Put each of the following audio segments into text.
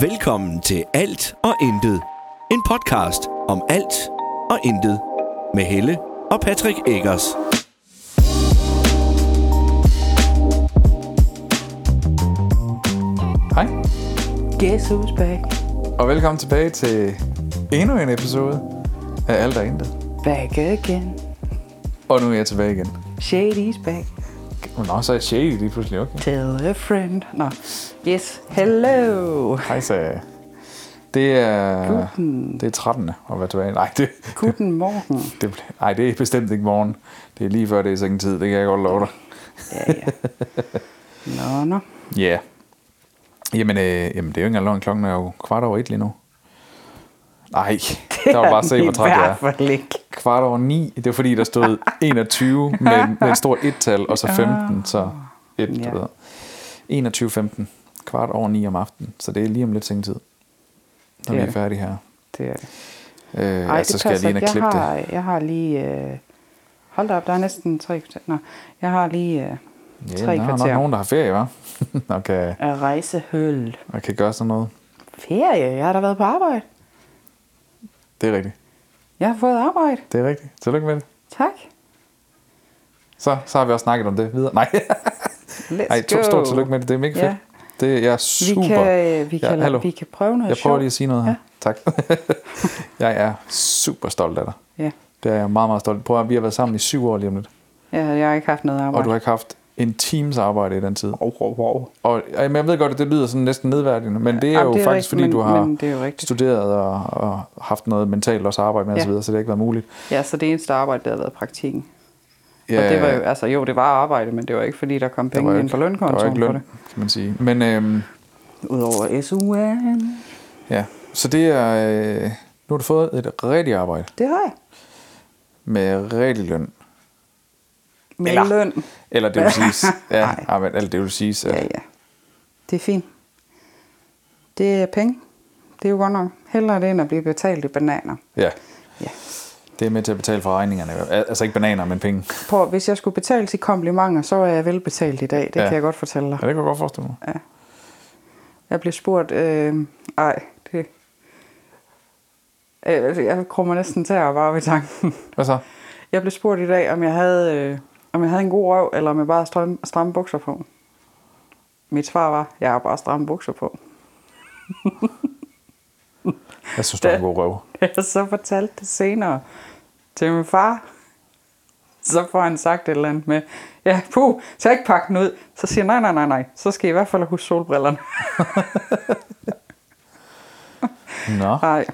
Velkommen til Alt og Intet. En podcast om alt og intet. Med Helle og Patrick Eggers. Hej, Guess who's back? og velkommen tilbage til endnu en episode af Alt og Intet. Back again. Og nu er jeg tilbage igen. Shady's back. Nå, så er shady lige pludselig, okay. Tell a friend. Nå. Yes. Hello. Hej, så det er, Guten. det er 13. at være tilbage. Nej, det, Guten morgen. det, nej, det er bestemt ikke morgen. Det er lige før det er sengetid, det kan jeg godt love dig. Ja, ja. Nå, nå. Ja. Yeah. Jamen, øh, jamen, det er jo ikke engang. Klokken er jo kvart over et lige nu. Nej, der var bare se, hvor træt I jeg er. Kvart over ni, det er fordi, der stod 21 med, med et stort et-tal, og så 15, så et, Ja. du ved. 21.15, kvart over ni om aftenen, så det er lige om lidt sengetid, når Det vi er er det. færdige her. Det er det. Øh, Ej, det så skal jeg lige ind og klippe jeg har, det. Jeg har lige... Øh, hold da op, der er næsten tre kvarter. Nå, jeg har lige øh, Ja, tre der er nok kvarter nogen, der har ferie, hva'? og, kan, rejsehøl. og kan gøre sådan noget. Ferie? Jeg har da været på arbejde. Det er rigtigt. Jeg har fået arbejde. Det er rigtigt. Tillykke med det. Tak. Så, så har vi også snakket om det videre. Nej, Let's Ej, to, stort tillykke med det. Det er mega Ja. fedt. Det, jeg er super. Vi kan, øh, vi, Ja, kan, hallo. vi kan prøve noget Jeg prøver sjovt. lige at sige noget her. Ja. Tak. jeg er super stolt af dig. Ja. Det er jeg meget, meget stolt. Prøv at vi har været sammen i syv år lige om lidt. ja, jeg har ikke haft noget arbejde. Og du har ikke haft en times arbejde i den tid. Oh, oh, oh. Og jamen, jeg ved godt, at det lyder sådan næsten nedværdigende, men det er Jamen, jo det er faktisk, rigtigt, fordi men- du har men det er jo rigtigt. studeret og, og haft noget mentalt også arbejde med Ja. osv., så, så det har ikke været muligt. Ja, så det eneste arbejde, der har været praktikken. Ja. Og det var jo, altså jo, det var arbejde, men det var ikke fordi, der kom der penge ind på ikke- Der lønkontoen ikke for løn, det. kan man sige. Men øhm, Udover SU'en. ja, så det er... Øh, nu har du fået et rigtigt arbejde Det har jeg. med rigtig løn. Med Eller- løn. Eller det vil sige... ja, arbejde, eller det vil sige... Ja, ja. Det er fint. Det er penge. Det er jo godt nok. Hellere det, end at blive betalt i bananer. ja. Ja. Det er med til at betale for regningerne. Al- Altså ikke bananer, men penge. Prøv, hvis jeg skulle betale til komplimenter, så er jeg velbetalt i dag. Det Ja. ja. kan jeg godt fortælle dig. Ja, det kan jeg godt forestille mig. Jeg blev spurgt, øh, ej, det... Øh, jeg krummer næsten til at bare ved tanken. Hvad så? Jeg blev spurgt i dag, om jeg havde, øh, om jeg havde en god røv, eller om jeg bare stramme, stramme bukser på. Mit svar var, jeg har bare stramme bukser på. Jeg synes, du er en god røv. Da jeg så fortalte det senere til min far, så får han sagt et eller andet med, ja, puh, så ikke pakke den ud. Så siger nej, nej, nej, nej, så skal I i hvert fald huske solbrillerne. Nå. Nej,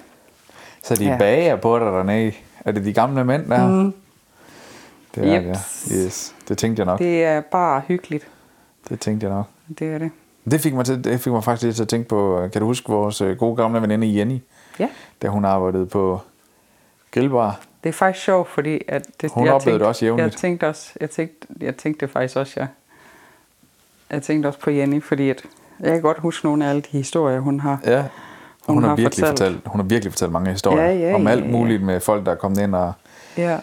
Så de Ja. bager på dig dernede. Er det de gamle mænd der? Mm. Det er det, Jeps. ja. Yes. Det tænkte jeg nok. Det, det er bare hyggeligt. det tænkte jeg nok. Det er det. Det fik, mig til, det fik mig faktisk til at tænke på, kan du huske vores øh, gode gamle veninde Jenny, Ja, da hun arbejdede på grillbar? det er faktisk sjovt, fordi at det, Hun oplevede det også jævnligt. Jeg tænkte også, jeg tænkte, jeg tænkte det faktisk også, ja. Jeg tænkte også på Jenny, fordi at jeg kan godt huske nogle af alle de historier, hun har. Ja. Hun, hun, Hun har, har virkelig fortalt. fortalt- hun har virkelig fortalt mange historier Ja, ja, om ja, alt ja. muligt med folk, der er kommet ind og Ja,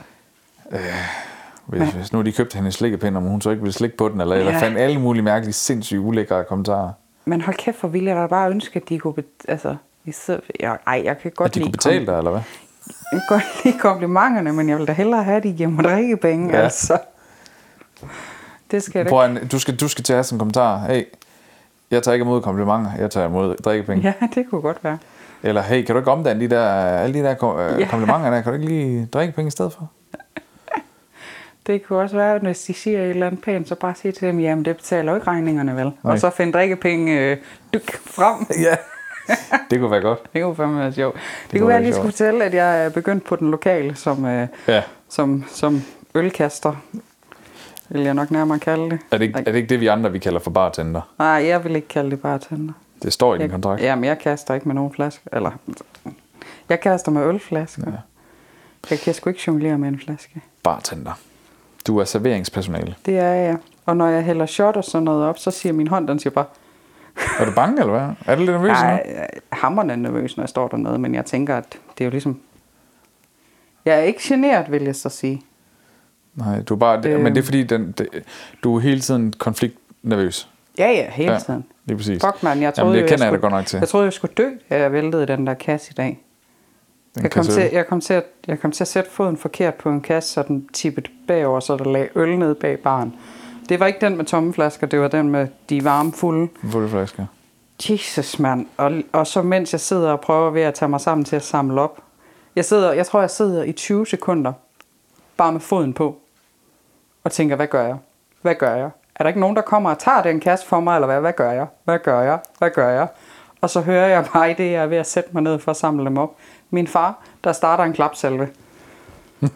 hvis, hvis nu de købte hende slikkepind, om hun så ikke ville slikke på den, eller, ja. eller Ja. fandt alle mulige mærkelige, sindssyge, ulækre kommentarer. men hold kæft, hvor ville jeg da bare ønske, at de kunne... Bet- altså, jeg, ej, jeg kan godt At de lide kunne betale dig, eller hvad? Jeg kan godt lide komplimenterne, men jeg vil da hellere have, at de giver mig drikkepenge, Ja. ja. altså. Det skal Prøv at, du skal, du skal til at have sådan en kommentar. Hey, jeg tager ikke imod komplimenter, jeg tager imod drikkepenge. Ja, det kunne godt være. Eller hey, kan du ikke omdanne de der, alle de der kom, ja. Ja. komplimenter der? Kan du ikke lige drikkepenge i stedet for? Det kunne også være, hvis de siger et eller andet pænt, så bare sige til dem, jamen det betaler jo ikke regningerne vel. Nej. Og så finde drikkepenge øh, dyk frem. ja, det kunne være godt. Det kunne fandme være sjovt. Det, kunne det kunne være, at jeg lige skulle fortælle, at jeg er begyndt på den lokale som, øh, Ja. som, som ølkaster. Vil jeg nok nærmere kalde det. Er det, ikke, er det ikke det, vi andre vi kalder for bartender? Nej, jeg vil ikke kalde det bartender. Det står i din Jeg, kontrakt. jamen, jeg kaster ikke med nogen flaske. Eller, jeg kaster med ølflasker. Ja. Jeg kan sgu ikke jonglere med en flaske. Bartender. Du er serveringspersonale. Det er jeg. Og når jeg hælder shot og sådan noget op, så siger min hånd, den siger bare, Er du bange, eller hvad? Er du lidt nervøs nu? jeg er hammerende nervøs, når jeg står dernede, men jeg tænker, at det er jo ligesom... Jeg er ikke generet, vil jeg så sige. Nej, du er bare, det, Øh. men det er fordi, den, det, du er hele tiden konfliktnervøs. Ja, ja, hele Ja, tiden. lige præcis. Fuck, man, jeg Jamen, troede, det jo, kender jeg skulle, da godt nok til. Jeg troede, jeg skulle dø, da jeg væltede den der kasse i dag. Den Jeg kom, til, jeg, kom til at, jeg kom til at sætte foden forkert på en kasse, så den tippede bagover, så der lagde øl ned bag baren. Det var ikke den med tomme flasker, det var den med de varme fulde. Fulde flasker. Jesus, mand. Og, og så mens jeg sidder og prøver ved at tage mig sammen til at samle op. Jeg, sidder, jeg tror, jeg sidder i 20 sekunder, bare med foden på, og tænker, hvad gør jeg? Hvad gør jeg? Er der ikke nogen, der kommer og tager den kasse for mig, eller hvad? Hvad gør jeg? Hvad gør jeg? Hvad gør jeg? Og så hører jeg bare i det, jeg er ved at sætte mig ned for at samle dem op. Min far, der starter en klapsalve.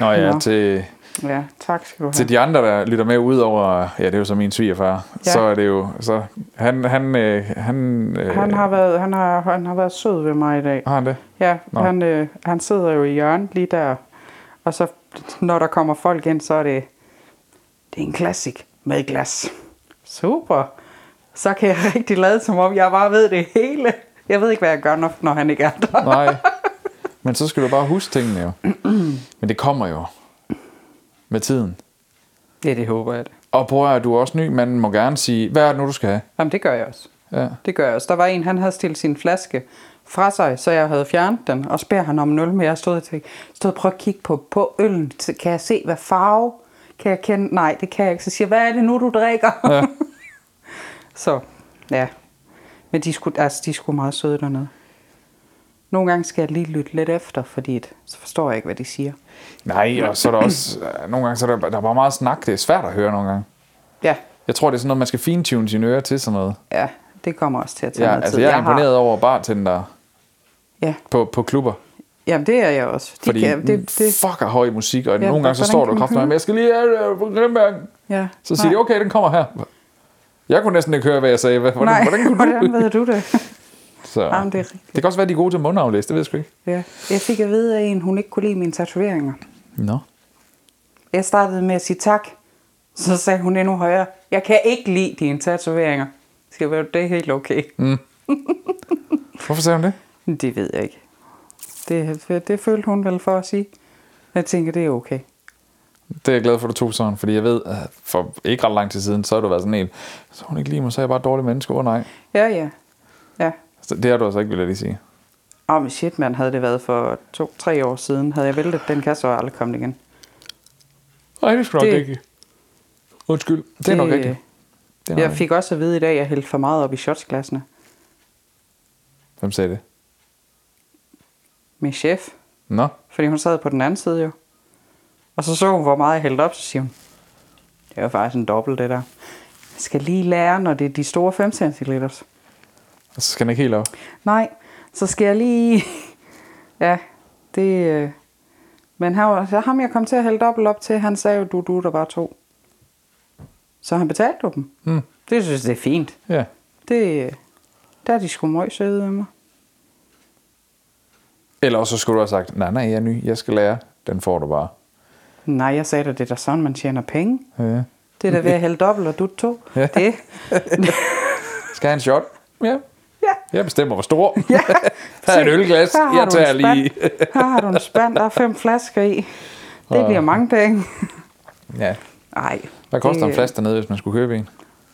Nå ja, Nå. til, Ja, tak skal du have. til de andre, der lytter med ud over, ja, det er jo så min svigerfar, Ja. så er det jo, så han, han, øh, han, øh, Han har, været, han, har, han har været sød ved mig i dag. har han det? Ja, Nå. han, øh, han sidder jo i hjørnet lige der. Og så når der kommer folk ind, så er det, det er en klassik med glas. Super. Så kan jeg rigtig lade som om, jeg bare ved det hele. Jeg ved ikke, hvad jeg gør, når, når han ikke er der. Nej. Men så skal du bare huske tingene jo. Men det kommer jo med tiden. Ja, det håber jeg. da. Og prøv at du er også ny, man må gerne sige, hvad er det nu, du skal have? Jamen, det gør jeg også. Ja. Det gør jeg også. Der var en, han havde stillet sin flaske fra sig, så jeg havde fjernet den, og beder han om en øl, men jeg stod og tænkte, stod og prøvede at kigge på, på øllen. Kan jeg se, hvad farve? Kan jeg kende? Nej, det kan jeg ikke. Så siger jeg, hvad er det nu, du drikker? Ja. så, ja. Men de skulle, altså, de skulle meget søde dernede. Nogle gange skal jeg lige lytte lidt efter, fordi at, så forstår jeg ikke, hvad de siger. Nej, og så er der også, øh, nogle gange så er der, der er bare meget snak, det er svært at høre nogle gange. Ja, Jeg tror, det er sådan noget, man skal fintune sine ører til sådan noget. ja, det kommer også til at tage Ja, noget altså tid. jeg er har- imponeret over bartender Ja, på, på klubber. jamen det er jeg også. De Fordi kan, det, det, fucker høj musik, og Ja, nogle gange så står du høre? med, jeg skal lige have det på ja. Så siger de, okay, den kommer her. Jeg kunne næsten ikke høre, hvad jeg sagde. Hvordan, Nej, hvordan kunne du? hvordan ved du det? Så. Jamen, det er rigtigt. Det kan også være, de er gode til mundaflæs, det ved jeg sgu ikke. Ja. Jeg fik at vide af en, hun ikke kunne lide mine tatoveringer. Nå. Jeg startede med at sige tak. Så sagde hun endnu højere, jeg kan ikke lide dine tatoveringer. Skal være det er helt okay. Hvorfor sagde hun det? Det ved jeg ikke. Det, det følte hun vel for at sige. Jeg tænker, det er okay. Det er jeg glad for, at du tog sådan, fordi jeg ved, at for ikke ret lang tid siden, så har du været sådan en, så hun ikke lige mig, så er jeg bare et dårligt menneske. Åh oh, nej. Ja, ja. Ja. Så det har du altså ikke, vil jeg lige sige. Åh, men shit, man havde det været for to-tre år siden. Havde jeg væltet den kasse, jeg aldrig kommet igen. Nej, det skulle Det- nok ikke. Undskyld. Det er nok rigtigt. Det er nok Jeg rigtigt. fik også at vide i dag, at jeg hældte for meget op i shotsglassene. Hvem sagde det? Min chef. Nå. Fordi hun sad på den anden side jo. Og så så hun, hvor meget jeg hældte op, så siger hun, det er faktisk en dobbelt det der. Jeg skal lige lære, når det er de store 5 cl. Og så skal den ikke helt op. Nej, så skal jeg lige... ja, det... øh, Men var- så ham, jeg kom til at hælde dobbelt op til, han sagde jo, du, du, der var to. Så han betalte jo dem. Mm. Det synes jeg, det er fint. Ja. Det, der er de sgu møg søde af mig. Eller også så skulle du have sagt, nej, nej, jeg er ny, jeg skal lære. Den får du bare. Nej, jeg sagde da, det er da sådan, man tjener penge. Ja. Det er da ved at hælde dobbelt, og du to. Ja. Det, Skal jeg have en shot? Ja. ja. Jeg bestemmer, hvor stor. Ja. Her er et ølglas. Jeg tager lige. Her har du en spand, der er fem flasker i. Det bliver mange penge. Ja. Nej. Hvad koster det, en flaske dernede, hvis man skulle købe en?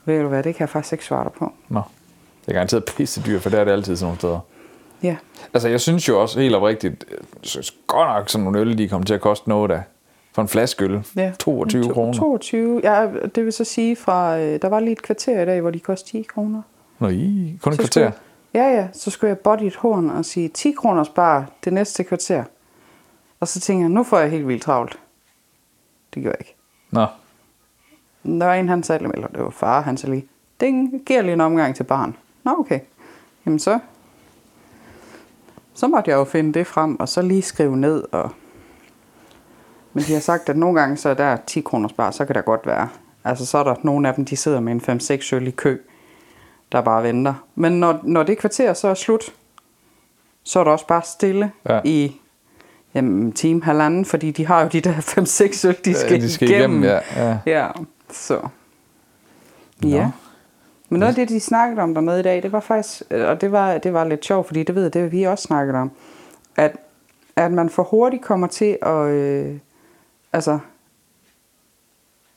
Ved du hvad, det kan jeg faktisk ikke svare dig på. Nå. Det er garanteret pisse dyr, for der er det altid sådan nogle steder. Ja. Altså, jeg synes jo også helt oprigtigt, jeg synes godt nok sådan nogle øl, de kommer til at koste noget af. For en flaske øl. ja. 22 To- kroner. 22. Ja, det vil så sige fra, øh, der var lige et kvarter i dag, hvor de kostede 10 kroner. Nå, i, kun et Så kvarter. skulle, ja, ja, så skulle jeg body et horn og sige 10 kroner spar det næste kvarter. Og så tænker jeg, nu får jeg helt vildt travlt. Det gjorde jeg ikke. Nå, Der var en, han sagde, eller det var far, han sagde lige, ding, giver lige en omgang til barn. Nå, okay. Jamen så, så måtte jeg jo finde det frem, og så lige skrive ned. Og... Men de har sagt, at nogle gange så er der 10 kroner spar, så kan der godt være. Altså så er der nogle af dem, de sidder med en 5-6 øl i kø, der bare venter. Men når, når det kvarter så er slut, så er der også bare stille Ja. ja. i jamen, en time, halvanden, fordi de har jo de der 5-6 øl, de skal, de skal igennem. Ja, ja. Ja, så. Nå. Ja. Men noget af det, de snakkede om dernede i dag, det var faktisk, og det var, det var lidt sjovt, fordi det ved jeg, det vi også snakket om, at, at man for hurtigt kommer til at, øh, altså,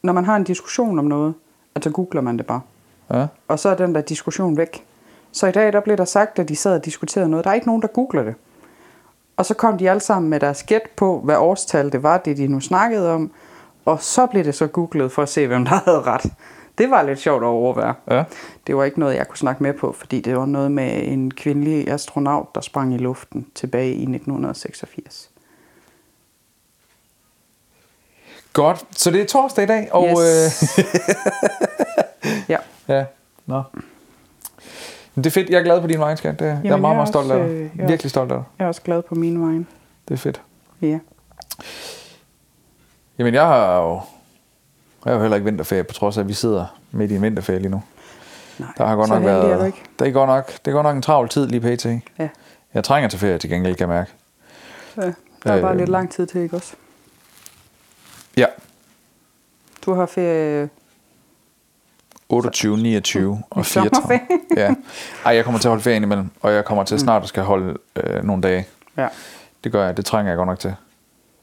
når man har en diskussion om noget, at så googler man det bare. Ja. Og så er den der diskussion væk. Så i dag, der blev der sagt, at de sad og diskuterede noget. Der er ikke nogen, der googler det. Og så kom de alle sammen med deres gæt på, hvad årstal det var, det de nu snakkede om. Og så blev det så googlet for at se, hvem der havde ret. Det var lidt sjovt at overvære. Ja. Det var ikke noget, jeg kunne snakke med på, fordi det var noget med en kvindelig astronaut, der sprang i luften tilbage i 1986. Godt. Så det er torsdag i dag, og... Yes. Øh, Ja. ja, nå. Det er fedt. Jeg er glad på din vej, skat. Det, jeg er Jamen, meget, jeg er meget stolt af også, dig. øh, er Virkelig stolt af dig. Jeg er også glad på min vej. Det er fedt. Ja. Jamen, jeg har jo... Jeg har jo heller ikke vinterferie, på trods af, at vi sidder midt i en vinterferie lige nu. Nej, Der har godt så nok er været... du ikke. Det er godt nok, det er godt nok en travl tid lige pt. Ja. Jeg trænger til ferie til gengæld, kan jeg mærke. ja. Der er bare Øh. lidt lang tid til, ikke også? Ja. Du har ferie... 28, 29 og I sommerferie. 34. ja. Ej, jeg kommer til at holde ferien imellem, og jeg kommer til snart at skal holde øh, nogle dage. Ja. Det gør jeg, det trænger jeg godt nok til.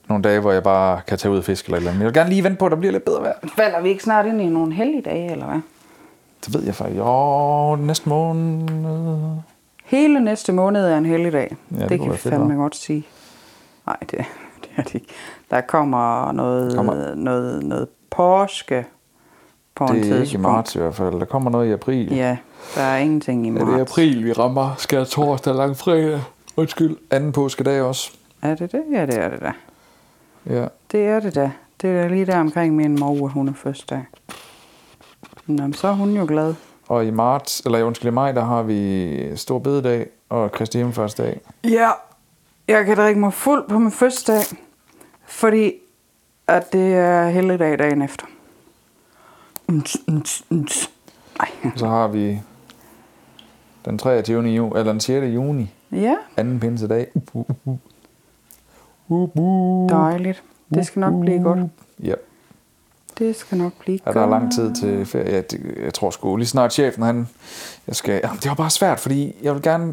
Nogle dage, hvor jeg bare kan tage ud og fiske eller et eller andet. Men jeg vil gerne lige vente på, at der bliver lidt bedre vejr. Falder vi ikke snart ind i nogle heldige dage, eller hvad? Det ved jeg faktisk. Jo, næste måned. Hele næste måned er en heldig dag. Ja, det det, kan fedt, fandme godt sige. Nej, det, det er det ikke. Der kommer noget, Kommer- kommer. noget, noget påske på en Det er ikke i tidspunkt. marts i hvert fald. Der kommer noget i april. Ja, der er ingenting i Ja, marts. det er april, vi rammer. Skal torsdag, lang fredag. Undskyld. Anden påskedag også. Er det det? Ja, det er det da. Ja. Det er det da. Det er da lige der omkring min mor, hun er fødselsdag. Nå, men så er hun jo glad. Og i marts, eller undskyld, i maj, der har vi Stor Bededag og Kristi Himmelfartsdag. Ja, jeg kan drikke mig fuld på min fødselsdag, fordi at det er helligdag dagen efter. Uns, uns. Ej. Og så har vi den 23. juni, eller den 6. juni, Ja, anden pinsedag. Uh, uh, uh. Uh, uh. dejligt. Det skal nok blive godt. Ja, Det skal nok blive ja godt. der er lang tid til ferie. Ja, det, jeg tror sgu lige snart chefen, han... Jeg skal, jamen, det var bare svært, fordi jeg vil gerne,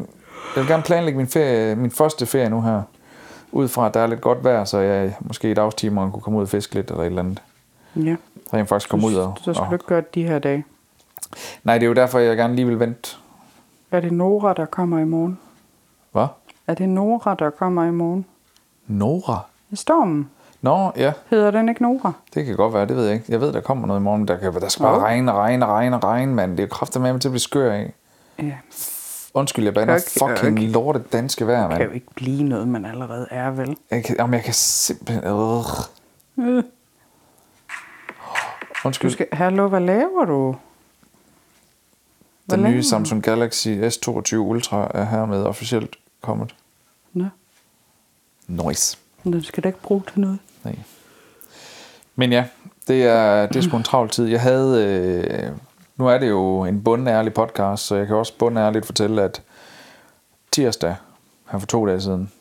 jeg vil gerne planlægge min, ferie, min første ferie nu her. Ud fra, at der er lidt godt vejr, så jeg måske i dagstimerne kunne komme ud og fiske lidt eller et eller andet. Ja, Så jeg faktisk komme ud og... så skal og du ikke gøre det de her dage. nej, det er jo derfor, jeg gerne lige vil vente. Er det Nora, der kommer i morgen? Hvad? Er det Nora, der kommer i morgen? Nora? I stormen? Nå, ja. Hedder den ikke Nora? Det kan godt være, det ved jeg ikke. Jeg ved, der kommer noget i morgen, der, kan, der skal bare Nå. regne, regne, regne, regne, mand. Det er kraftigt med til at blive skør af. Ja, Undskyld, jeg Kan ikke- fucking kan ikke- lorte danske vejr, kan jo mand. ikke blive noget, man allerede er, vel? Jeg kan, jamen, jeg kan simpelthen... Øh. Øh. Undskyld. Du skal... Hallo, hvad laver du? Hvad Den laver nye? Samsung Galaxy S22 Ultra er hermed officielt kommet. Nå, Nice. men den skal da ikke bruge til noget. Nej. Men ja, det er, det er sgu en travl tid. Jeg havde... Øh, nu er det jo en bundærlig podcast, så jeg kan også bundærligt fortælle, at tirsdag, her for to dage siden,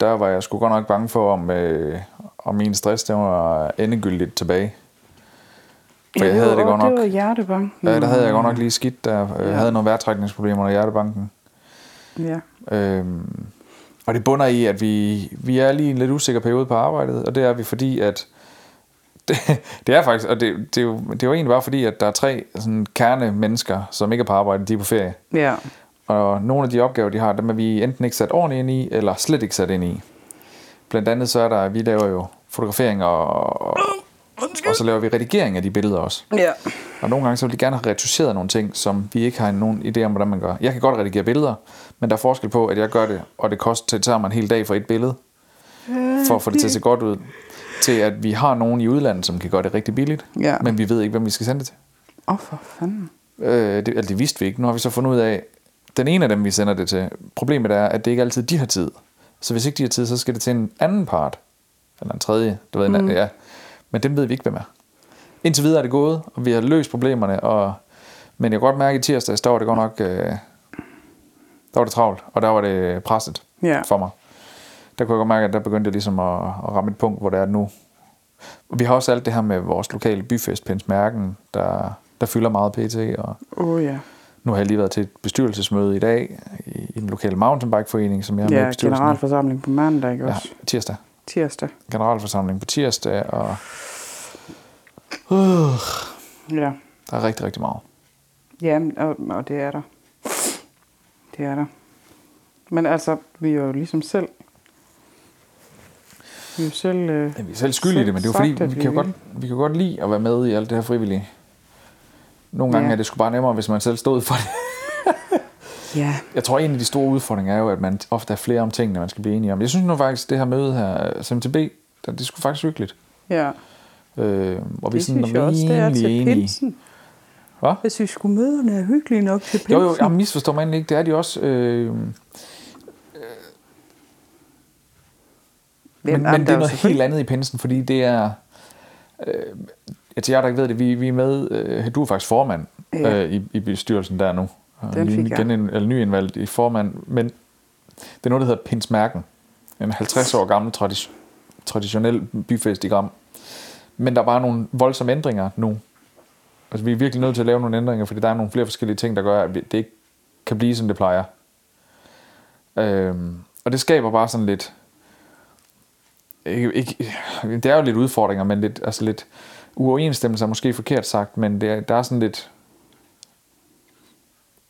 der var jeg sgu godt nok bange for, om, øh, om min stress, den var endegyldigt tilbage. For jeg havde det godt nok... Det var hjertebanken. Ja, der havde jeg godt nok lige skidt, der jeg Ja. havde nogle vejrtrækningsproblemer i hjertebanken. Ja. Øhm, og det bunder i, at vi, vi er lige i en lidt usikker periode på arbejdet, og det er vi fordi, at det, det er faktisk, og det, det, er jo, det er jo egentlig bare fordi, at der er tre sådan, kerne mennesker, som ikke er på arbejde, de er på ferie. Ja. Og nogle af de opgaver, de har, dem er vi enten ikke sat ordentligt ind i, eller slet ikke sat ind i. Blandt andet så er der, vi laver jo fotografering, og, og, så laver vi redigering af de billeder også. Ja. Og nogle gange så vil de gerne have retuscheret nogle ting, som vi ikke har nogen idé om, hvordan man gør. Jeg kan godt redigere billeder, men der er forskel på, at jeg gør det, og det koster til sammen en hel dag for et billede, for at få det til at se godt ud, til at vi har nogen i udlandet, som kan gøre det rigtig billigt, Ja. men vi ved ikke, hvem vi skal sende det til. Åh, oh, for fanden. Øh, det, altså, det vidste vi ikke. Nu har vi så fundet ud af, den ene af dem, vi sender det til, problemet er, at det ikke altid de har tid. Så hvis ikke de har tid, så skal det til en anden part, eller en tredje, du ved, mm. ja. Men dem ved vi ikke, hvem er. Indtil videre er det gået, og vi har løst problemerne, og, men jeg kan godt mærke, at i tirsdag, der var det godt nok, øh, der var det travlt, og der var det presset Ja. for mig. Der kunne jeg godt mærke, at der begyndte jeg ligesom at, at ramme et punkt, hvor det er nu. Vi har også alt det her med vores lokale byfest, Pensmærken, der, der fylder meget pt. Og oh, ja. nu har jeg lige været til et bestyrelsesmøde i dag i, i den lokale mountainbikeforening, som jeg har med i Ja, bestyrelsen. generalforsamling på mandag, ikke Ja, også? tirsdag. Tirsdag. Generalforsamling på tirsdag, og... Uh, Ja. Der er rigtig, rigtig meget. Ja, og, og det er der. Det er der. Men altså, vi er jo ligesom selv... Vi er selv... Øh, Ja, vi er selv skyld i det, men det er jo fordi, vi kan jo, godt, vi kan godt lide at være med i alt det her frivillige. Nogle gange Ja. er det sgu bare nemmere, hvis man selv stod for det. Ja, Jeg tror, en af de store udfordringer er jo, at man ofte er flere om tingene, man skal blive enige om. Jeg synes nu faktisk, det her møde her, SMTB, det sgu faktisk hyggeligt. ja. Øh, hvor vi Det sådan synes jeg også, det er til enige. pinsen. Hvad? Jeg synes sgu, møderne er hyggelige nok til pinsen. Jo, jo, jeg misforstår egentlig ikke. Det er de også. Øh, Ja, men, men det er noget helt andet i pinsen, fordi det er... Øh, ja, til jer, der ikke ved det, vi, vi er med... Øh, du er faktisk formand Ja. øh, i, i bestyrelsen der nu. Den fik jeg. igen en, eller nyindvalgt i formand. Men det er noget, der hedder Pinsmærken. En 50 år gammel tradi- traditionel byfest i Gram. Men der er bare nogle voldsomme ændringer nu. Altså, vi er virkelig nødt til at lave nogle ændringer, fordi der er nogle flere forskellige ting, der gør, at det ikke kan blive, som det plejer. Øhm, og det skaber bare sådan lidt... Ikke, ikke, det er jo lidt udfordringer, men lidt, altså lidt uoverensstemmelse er måske forkert sagt, men det er, der er sådan lidt...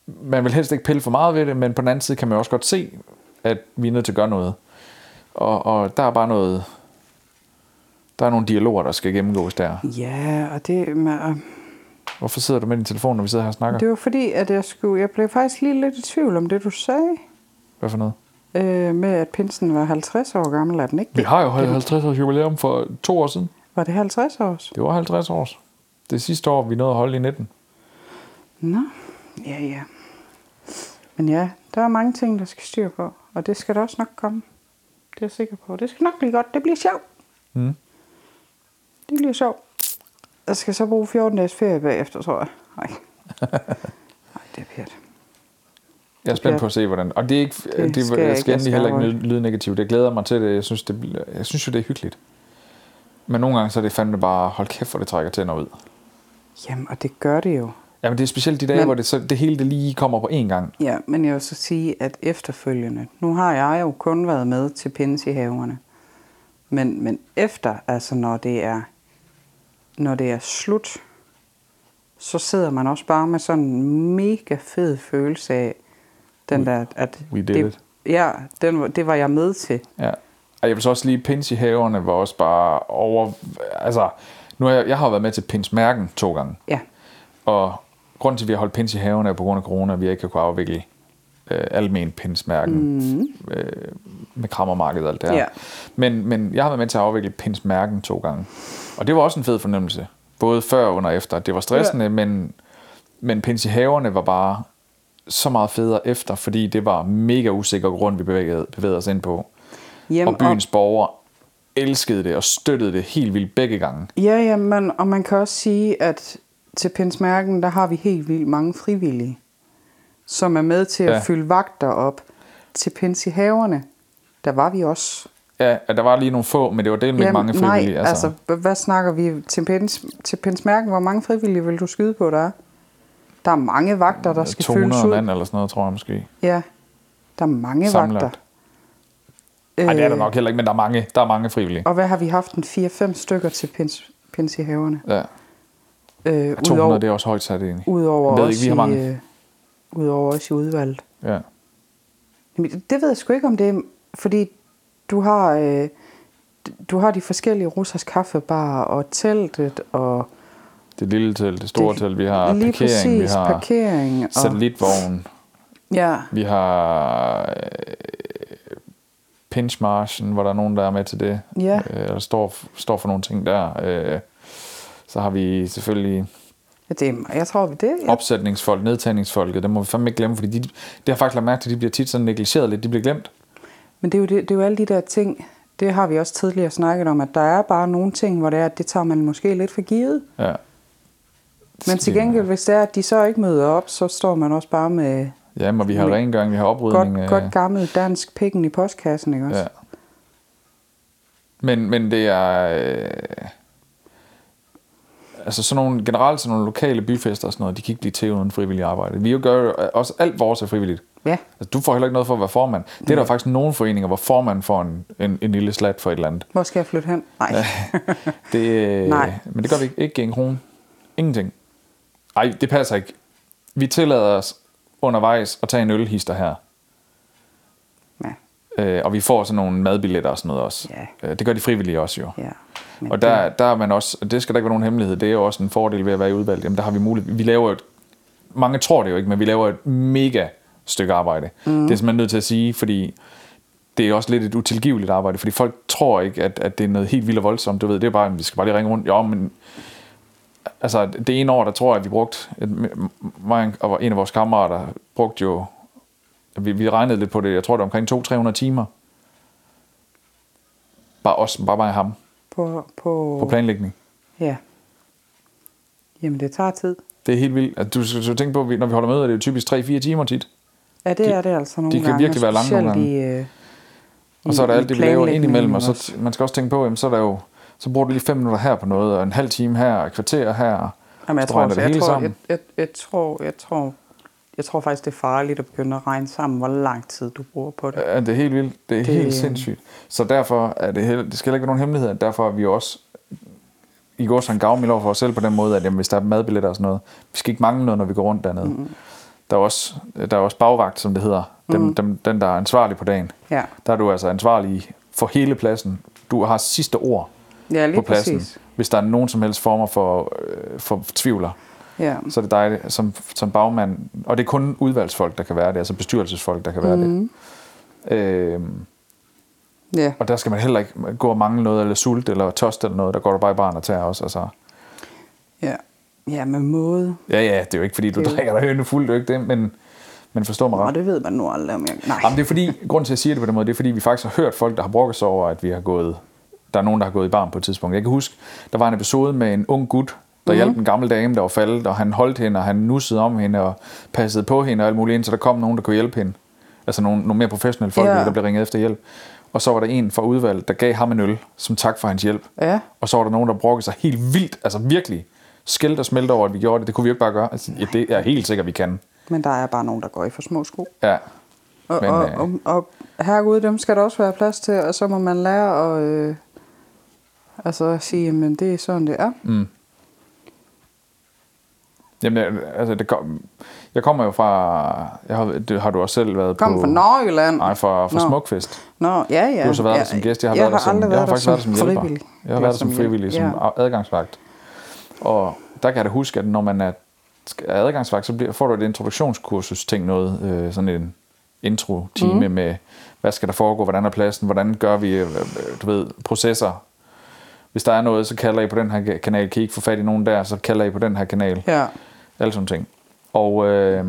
Man vil helst ikke pille for meget ved det, men på den anden side kan man også godt se, at vi er nødt til at gøre noget. Og, og der er bare noget... Der er nogle dialoger, der skal gennemgås der. Ja, og det, med, Hvorfor sidder du med din telefon, når vi sidder her og snakker? det var fordi, at jeg skulle, jeg blev faktisk lige lidt i tvivl om det, du sagde. Hvad for noget? Øh, med at pinsen var 50 år gammel, er den ikke? Vi har jo holdt 50 års jubilæum for to år siden. Var det 50 års? Det var 50 års. Det sidste år, vi nåede at holde i 19. Nå, ja, ja. Men ja, der er mange ting, der skal styr på, og det skal der også nok komme. Det er jeg sikker på. Det skal nok blive godt. Det bliver sjovt. Mm. Det bliver sjovt. Jeg skal så bruge 14 dages ferie bagefter, tror jeg. Nej. Nej, det er pært. Jeg er spændt på at se, hvordan... Og det er ikke... Det, det skal jeg ikke. skal skal heller ikke lyde negativt. Jeg glæder mig til det. Jeg synes, det, jeg synes jo, det er hyggeligt. Men nogle gange så er det fandme bare, hold kæft, hvor det trækker tænder ud. Jamen, og det gør det jo. Jamen det er specielt de dage, Men- hvor det, så, det hele det lige kommer på én gang. Ja, men jeg vil så sige, at efterfølgende, nu har jeg jo kun været med til pins i haverne, men, men efter, altså når det er, når det er slut, så sidder man også bare med sådan en mega fed følelse af, den der, at We did det, it. Ja, den, det var jeg med til. Ja. Og jeg vil så også lige, pins i haverne var også bare over... Altså, nu har jeg, jeg har været med til Pinsmærken to gange. Ja, Og grunden til, at vi har holdt pins i haverne, er på grund af corona, at vi ikke har kunnet afvikle øh, almen pinsmærken mm. øh, med krammermarkedet og alt det her. Ja. Men, men jeg har været med til at afvikle pinsmærken to gange. Og det var også en fed fornemmelse. Både før og under og efter. Det var stressende, ja. men, men pins i haverne var bare så meget federe efter, fordi det var mega usikker grund, vi bevægede, bevægede os ind på. Jamen, og byens borgere elskede det og støttede det helt vildt begge gange. Ja, ja, men, og man kan også sige, at til Pinsmærken, der har vi helt vildt mange frivillige, som er med til at Ja. fylde vagter op. Til Pins i haverne, der var vi også. Ja, der var lige nogle få, men det var delt med mange frivillige. nej, altså, altså hvad snakker vi til, Pins, til Pinsmærken? Hvor mange frivillige vil du skyde på, der er? Der er mange vagter, der skal 200 ud. mand eller sådan noget, tror jeg måske. Ja, der er mange Sammenlagt. vagter. Nej, det er der Øh, nok heller ikke, men der er mange, der er mange frivillige. Og hvad har vi haft? En 4-5 stykker til Pins, Pins i haverne. Ja. Øh, 200, det er også højt sat egentlig. Udover Jeg ved ikke, vi har mange. i, øh, udover os i udvalget. Ja. Jamen, det- det ved jeg sgu ikke om det er, fordi du har, øh, du har de forskellige russers kaffebarer og teltet og Det lille telt, det store Det- telt, vi har parkering, præcis vi har parkering og, satellitvogn, ja, vi har øh, pinchmarchen, hvor der er nogen, der er med til det. Ja. Øh, eller står, står for nogle ting der. Øh, så har vi selvfølgelig ja, det er, jeg tror det ja. opsætningsfolk, nedtagningsfolket, det må vi fandme ikke glemme, fordi de, det har faktisk lagt mærke til, de bliver tit sådan negligeret lidt, de bliver glemt. Men det er, jo det, det er jo alle de der ting, det har vi også tidligere snakket om, at der er bare nogle ting, hvor det er, at det tager man måske lidt for givet. Ja. Men til gengæld, hvis det er, at de så ikke møder op, så står man også bare med Ja, men vi har rengøring, vi har oprydning. godt, øh, godt gammelt dansk pikken i postkassen, ikke også? Ja. Men, men det er... Øh, altså sådan nogle, generelt sådan nogle lokale byfester og sådan noget, de kan ikke blive til uden frivillig arbejde. Vi jo gør jo også alt vores er frivilligt. Ja. Altså, du får heller ikke noget for at være formand. Det er der faktisk nogle foreninger, hvor formanden får en, en, en lille slat for et eller andet. Hvor skal jeg flytte hen? Nej. Det, øh, Nej. Men det gør vi ikke. Ikke en krone. Ingenting. Ej, det passer ikke. Vi tillader os undervejs at tage en ølhister her. Ja, Øh, og vi får sådan nogle madbilletter og sådan noget også. Ja. Øh, det gør de frivillige også jo. ja. Men Og der, der er man også, og det skal der ikke være nogen hemmelighed, det er jo også en fordel ved at være i udvalget. Jamen, der har vi mulighed. Vi laver et, mange tror det jo ikke, men vi laver et mega stykke arbejde. Mm. Det er simpelthen nødt til at sige, fordi det er også lidt et utilgiveligt arbejde, fordi folk tror ikke, at, at det er noget helt vildt og voldsomt. Du ved, det er bare, vi skal bare lige ringe rundt. Jo, men altså, det ene år, der tror jeg, at vi brugte, et, mig og en af vores kammerater brugte jo, vi, vi regnede lidt på det, jeg tror det var omkring 200-300 timer. Bare os, bare mig og ham, på, på, på planlægning. Ja. Jamen, det tager tid. Det er helt vildt. At du skal, tænke på, når vi holder møder, det er jo typisk 3-4 timer tit. Ja, det De- er det altså nogle de kan gange. virkelig være lange nogle specielt I, øh, Og så er der alt det, vi laver ind imellem, og så man skal også tænke på, jamen, så er der jo, så bruger du lige 5 minutter her på noget, og en halv time her, og et kvarter her. Jamen, jeg tror, også, det jeg, hele tror, jeg, jeg, jeg, tror, jeg tror, jeg tror faktisk, det er farligt at begynde at regne sammen, hvor lang tid du bruger på det. Ja, det er helt vildt. Det er Det- helt sindssygt. Så derfor er det, heller, det skal heller ikke være nogen hemmelighed, at derfor er vi også i går så en gavmild over for os selv på den måde, at jamen, hvis der er madbilletter og sådan noget, vi skal ikke mangle noget, når vi går rundt dernede. Mm. Der, er også, der er også bagvagt, som det hedder. Dem, mm. dem, den, der er ansvarlig på dagen. Ja, Der er du altså ansvarlig for hele pladsen. Du har sidste ord ja lige på pladsen. præcis. Hvis der er nogen som helst former for, øh, for tvivler, Ja. så er det dig som, som bagmand. Og det er kun udvalgsfolk, der kan være det, altså bestyrelsesfolk, der kan være Mhm. det. Øhm, ja. og der skal man heller ikke gå og mangle noget, eller sult, eller tørst, eller noget. Der går du bare i barn og tager også. Altså. Ja. Ja, med måde. Ja, ja, det er jo ikke, fordi du Det er drikker dig høne fuld, det er ikke det, men, men forstå mig ret. det ved man nu aldrig om jeg... Nej. Jamen, det er fordi, grunden til, at jeg siger det på den måde, det er fordi, vi faktisk har hørt folk, der har brokket sig over, at vi har gået, der er nogen, der har gået i barn på et tidspunkt. Jeg kan huske, der var en episode med en ung gut, der mm-hmm. hjalp en gammel dame, der var faldet, og han holdt hende, og han nussede om hende, og passede på hende og alt muligt, indtil der kom nogen, der kunne hjælpe hende. Altså nogle, nogle mere professionelle folk, Ja. der blev ringet efter hjælp. Og så var der en fra udvalget, der gav ham en øl, som tak for hans hjælp. Ja. Og så var der nogen, der brokkede sig helt vildt, altså virkelig skældt og smelte over, at vi gjorde det. Det kunne vi jo ikke bare gøre. Altså, ja, det er helt sikkert, vi kan. Men der er bare nogen, der går i for små sko. Ja, Og, Men, og, øh, og, og herregud, dem skal der også være plads til, og så må man lære at øh, altså sige, men det er sådan, det er. Mm. Jamen, altså, det kom, jeg kommer jo fra, jeg har, det har du også selv været Kom på. fra Nordjylland. Nej, fra, fra Nå. Smukfest. Nå, ja, ja. Du har så været ja, der som gæst. Jeg har, jeg været der har som, aldrig jeg har faktisk der været der som hjælper. frivillig. Jeg har været der som hjælp- frivillig, som ja. adgangsvagt. Og der kan jeg da huske, at når man er er adgangsvagt, så bliver, får du et introduktionskursus ting noget, øh, sådan en intro-time mm. med, hvad skal der foregå, hvordan er pladsen, hvordan gør vi, øh, øh, du ved, processer. Hvis der er noget, så kalder I på den her kanal. Kan I ikke få fat i nogen der, så kalder I på den her kanal. Ja. Alle sådan ting. Og øh,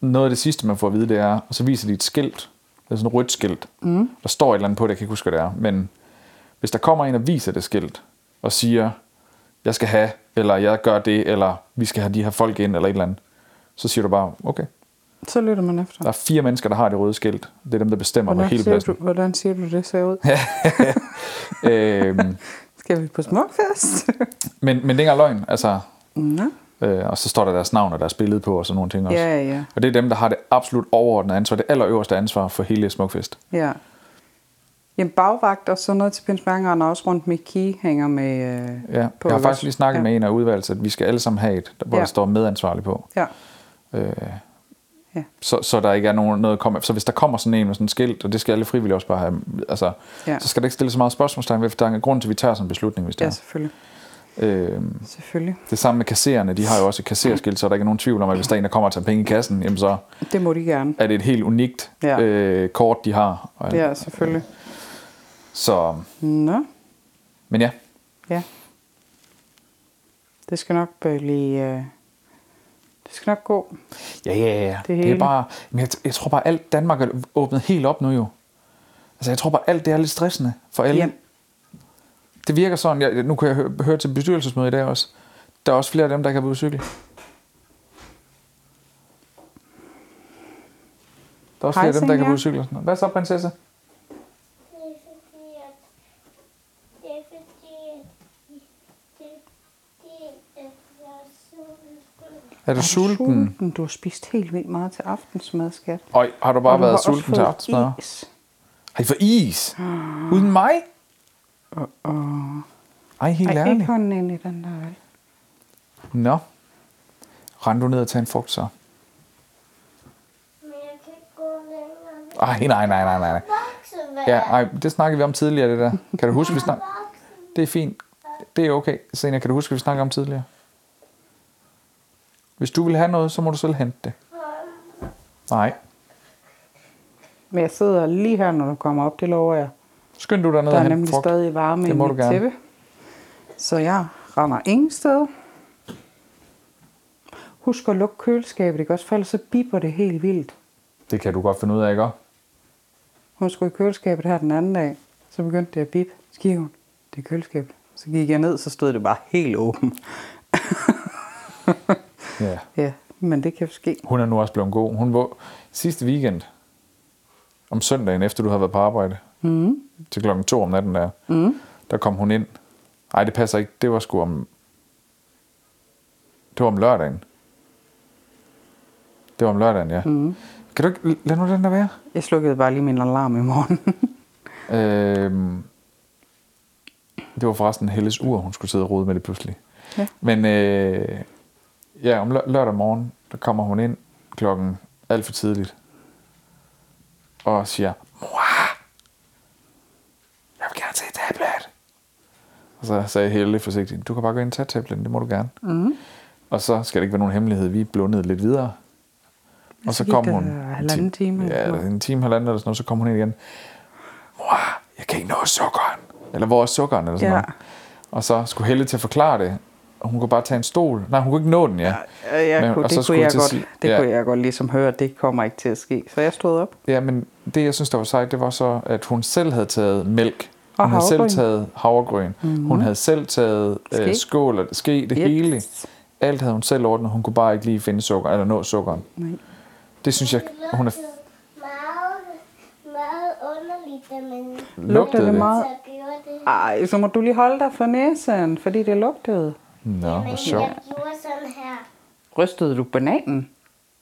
noget af det sidste, man får at vide, det er, og så viser de et skilt. Det er sådan et rødt skilt. Mm. Der står et eller andet på det, jeg kan ikke huske, hvad det er. Men hvis der kommer en og viser det skilt, og siger, jeg skal have, eller jeg gør det, eller vi skal have de her folk ind, eller et eller andet, så siger du bare, okay. Så lytter man efter. Der er fire mennesker, der har det røde skilt. Det er dem, der bestemmer på Hvordan hele siger, pladsen. du, hvordan siger du, det ser ud? øhm, Skal vi på smukfest? men, men det er ikke engang løgn. Altså, Nå. øh, og så står der deres navn og deres billede på, og sådan nogle ting også. Ja, ja, Og det er dem, der har det absolut overordnede ansvar, det allerøverste ansvar for hele Smukfest. ja. Jamen bagvagt og sådan noget til Pinsmærkeren, og også rundt med key hænger med øh, Ja, på. jeg har faktisk lige snakket ja. med en af udvalget, at vi skal alle sammen have et, hvor Ja. der står medansvarlig på. Ja. Øh, Ja. så, så der ikke er nogen, noget at komme Så hvis der kommer sådan en med sådan en skilt, og det skal alle frivillige også bare have, altså, Ja. så skal der ikke stille så meget spørgsmålstegn ved, for der er en grund til, at vi tager sådan en beslutning, hvis det ja, er. selvfølgelig. Øh, Selvfølgelig. det samme med kassererne, de har jo også et kasserskilt, så der ikke er nogen tvivl om, at hvis der er en, der kommer og tager penge i kassen, jamen så Det må de gerne. er det et helt unikt Ja. øh, kort, de har. Og, Ja, selvfølgelig. Så, Nå, men ja, ja. Det skal nok blive... Øh, det skal nok gå. Ja, ja, ja. Det Det, det er bare... Men jeg, jeg tror bare, alt Danmark er åbnet helt op nu jo. Altså, jeg tror bare, alt det er lidt stressende for alle. Ja. Det virker sådan... Jeg, nu kan jeg høre, høre til bestyrelsesmøde i dag også. Der er også flere af dem, der kan på cykel. Der er også Hej, flere af dem, der kan sådan noget. Hvad så, prinsesse? Det er fordi, at det er fordi, at det er fordi, at jeg er sulten. Er du sulten? sulten? Du har spist helt vildt meget til aftensmad, skat. Øj, har du bare Og du har været også sulten til aftensmad? is. Har I fået is? Uden mig? Og, Ej, helt ej, ærligt. ikke hånden ind i den der, vel? Nå. Rend du ned og tage en frugt så. Men jeg kan ikke gå længere. Ej, nej, nej, nej, nej. Ja, ej, det snakkede vi om tidligere, det der. Kan du huske, vi snak... Det er fint. Det er okay. Senere, kan du huske, vi snakkede om tidligere? Hvis du vil have noget, så må du selv hente det. Nej. Men jeg sidder lige her, når du kommer op, det lover jeg. Skynd du dig ned Der er nemlig frugt. stadig varme Det i må mit du gerne. tæppe. Så jeg render ingen sted. Husk at lukke køleskabet, ikke også? For ellers så biber det helt vildt. Det kan du godt finde ud af, ikke? Hun skulle i køleskabet her den anden dag. Så begyndte det at bippe. Så gik hun, det er køleskabet. Så gik jeg ned, så stod det bare helt åben. Ja. ja, men det kan ske. Hun er nu også blevet god. Hun var sidste weekend, om søndagen, efter du havde været på arbejde, mm. til klokken to om natten der, mm. der kom hun ind. Nej, det passer ikke. Det var sgu om... Det var om lørdagen. Det var om lørdagen, ja. Mm. Kan du ikke lade nu den der være? Jeg slukkede bare lige min alarm i morgen. Øhm, det var forresten Helles ur, hun skulle sidde og rode med det pludselig. Ja. Men øh, ja, om lø- lørdag morgen, der kommer hun ind klokken alt for tidligt. Og siger, mor, jeg vil gerne tage tablet. Og så sagde Helle forsigtigt, du kan bare gå ind og tage tabletten, det må du gerne. Mm. Og så skal det ikke være nogen hemmelighed, vi blundede lidt videre. Og så gik kom hun... halvanden time Ja, en time, halvanden eller sådan noget, så kom hun ind igen. Mor, jeg kan ikke nå sukkeren. Eller hvor er sukkeren? Eller sådan Ja. noget. Og så skulle Helle til at forklare det. Og hun kunne bare tage en stol. Nej, hun kunne ikke nå den, ja. Ja, jeg Men- kunne, og så det kunne jeg godt, sige- det ja. kunne jeg godt ligesom høre, at det kommer ikke til at ske. Så jeg stod op. Ja, men det, jeg synes, der var sejt, det var så, at hun selv havde taget mælk. Og Hun havde selv taget havregryn. Mm-hmm. Hun havde selv taget øh, Ske. skål og ske, det Yes. hele. Alt havde hun selv ordnet. Hun kunne bare ikke lige finde sukker, eller nå sukkeren. Nej. Det synes jeg, hun er... Lugtede det meget? Ej, så må du lige holde dig for næsen, fordi det lugtede. Nå, Men hvor sjovt. jeg gjorde sådan her, Rystede du bananen?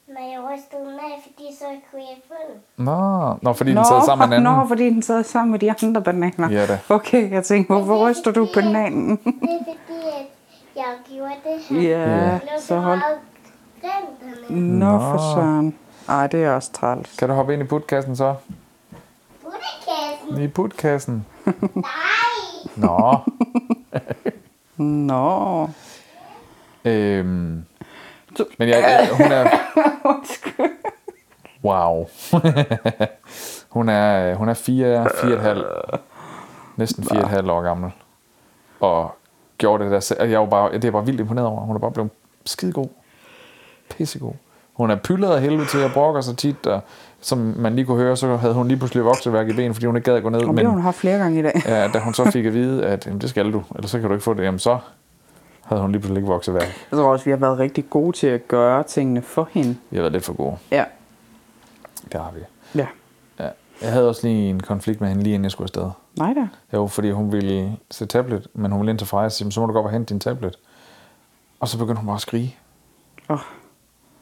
når jeg rystede den af, fordi så kunne jeg få den. Nå, nå fordi den sad sammen med en anden. Nå, fordi den sad sammen med de andre bananer. Ja da. Okay, jeg tænkte, hvorfor ryster du bananen? Det er fordi, at jeg gjorde det her. ja, Det så hold. grimt. Nå, for søren. Ej, det er også træls. Kan du hoppe ind i putkassen så? Buddekassen. I putkassen. Nej. Nå. Nå. øhm. Men jeg, jeg, hun er... Wow. hun er, hun er fire, fire et halvt, næsten fire et halvt år gammel. Og gjorde det der selv. Jeg var bare, det er bare vildt imponeret over. Hun er bare blevet skidegod. Pissegod. Hun er pyldet af helvede til at brokke sig tit, og som man lige kunne høre, så havde hun lige pludselig vokseværk i ben, fordi hun ikke gad at gå ned. Og det har hun haft flere gange i dag. Ja, da hun så fik at vide, at jamen, det skal du, eller så kan du ikke få det, jamen så havde hun lige pludselig ikke vokseværk. Jeg tror også, vi har været rigtig gode til at gøre tingene for hende. Vi har været lidt for gode. Ja. Det har vi. Ja. Ja. Jeg havde også lige en konflikt med hende, lige inden jeg skulle afsted. Nej da. Jo, fordi hun ville se tablet, men hun ville ind til Freja og sige, så må du gå og hente din tablet. Og så begyndte hun bare at skrige. Åh.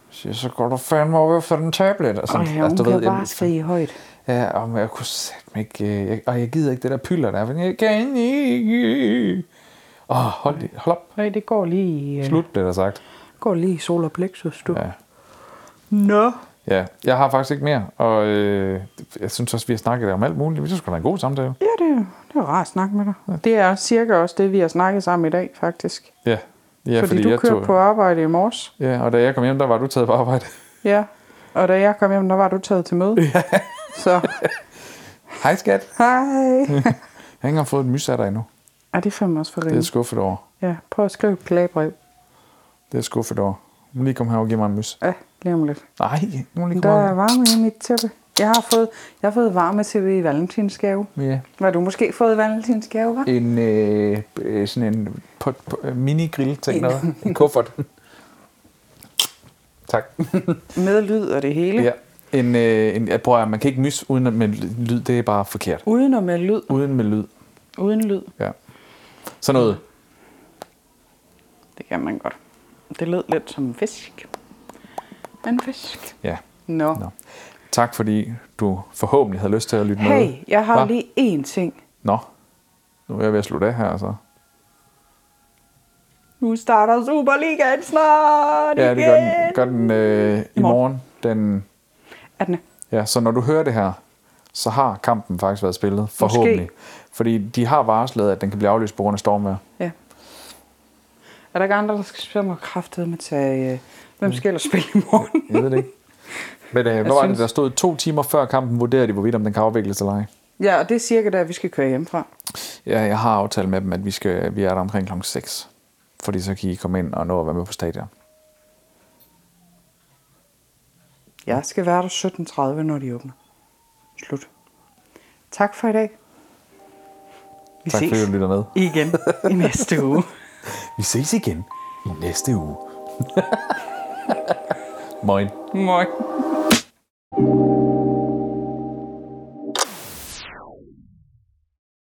Så, så går du fandme over efter den tablet. Og Ej, sådan, ja, hun du ved, bare skrige højt. Ja, og jeg kunne sætte mig ikke... øh, Jeg, og jeg gider ikke det der pylder der, for jeg kan ikke... Åh, hold, lige- hold op. Nej, det går lige, øh, Slut, blev der sagt. går lige i sol og plexus, du. Ja. Nå. ja, jeg har faktisk ikke mere, og øh, jeg synes også, vi har snakket om alt muligt. Vi synes, det var en god samtale. Ja, det, er- det er rart at snakke med dig. Det er cirka også det, vi har snakket sammen i dag, faktisk. Ja, ja fordi, fordi du jeg kørte på arbejde i morges. Ja, og da jeg kom hjem, der var du taget på arbejde. Ja. Og da jeg kom hjem, der var du taget til møde. Ja. Så, Hej skat. hej. Jeg har ikke engang fået et mys af dig endnu. Ej, det er fandme også for Det er skuffet over. Ja, prøv at skrive et klagebrev. Det er jeg skuffet over. Må lige komme her og give mig en mys. Ja, lige om lidt. Nej, nu lige Der komme er varme i mit tæppe. Jeg har fået, jeg har fået varme tv i valentinsgave. Ja. Hvad har du måske fået i valentinsgave, hva'? En, øh, øh, sådan en på, på, øh, mini-grill, tænk noget. En kuffert. tak. Med lyd og det hele. Ja. En, øh, en, jeg prøver, man kan ikke mys uden at- med lyd, det er bare forkert. Uden og med lyd. Uden med lyd. Uden lyd. Ja. Sådan noget. Det kan man godt. Det lød lidt som en fisk. En fisk. Ja. Nå. Nå. Tak fordi du forhåbentlig havde lyst til at lytte med. Hey, jeg har Hva? lige én ting. Nå. Nu er jeg ved at slutte af her, altså. Nu starter Superligaen snart Ja, det gør den, gør den øh, i morgen. Den, 18. ja, så når du hører det her, så har kampen faktisk været spillet, forhåbentlig. Fordi de har varslet, at den kan blive aflyst på grund af stormvejr. Ja. Er der ikke andre, der skal spille mig kraftet med tage... Øh, hvem skal ellers spille i morgen? Jeg ved det ikke. Men øh, hvad var synes- det, der stod to timer før kampen, vurderede de, hvorvidt om den kan afvikles eller ej. ja, og det er cirka der, vi skal køre hjemmefra. Ja, jeg har aftalt med dem, at vi, skal, vi er der omkring klokken 6. Fordi så kan I komme ind og nå at være med på stadion. Jeg skal være der 17.30, når de åbner. Slut. Tak for i dag. Vi Tak fordi ses du lytter med. igen i næste uge. Vi ses igen i næste uge. Moi. Moi.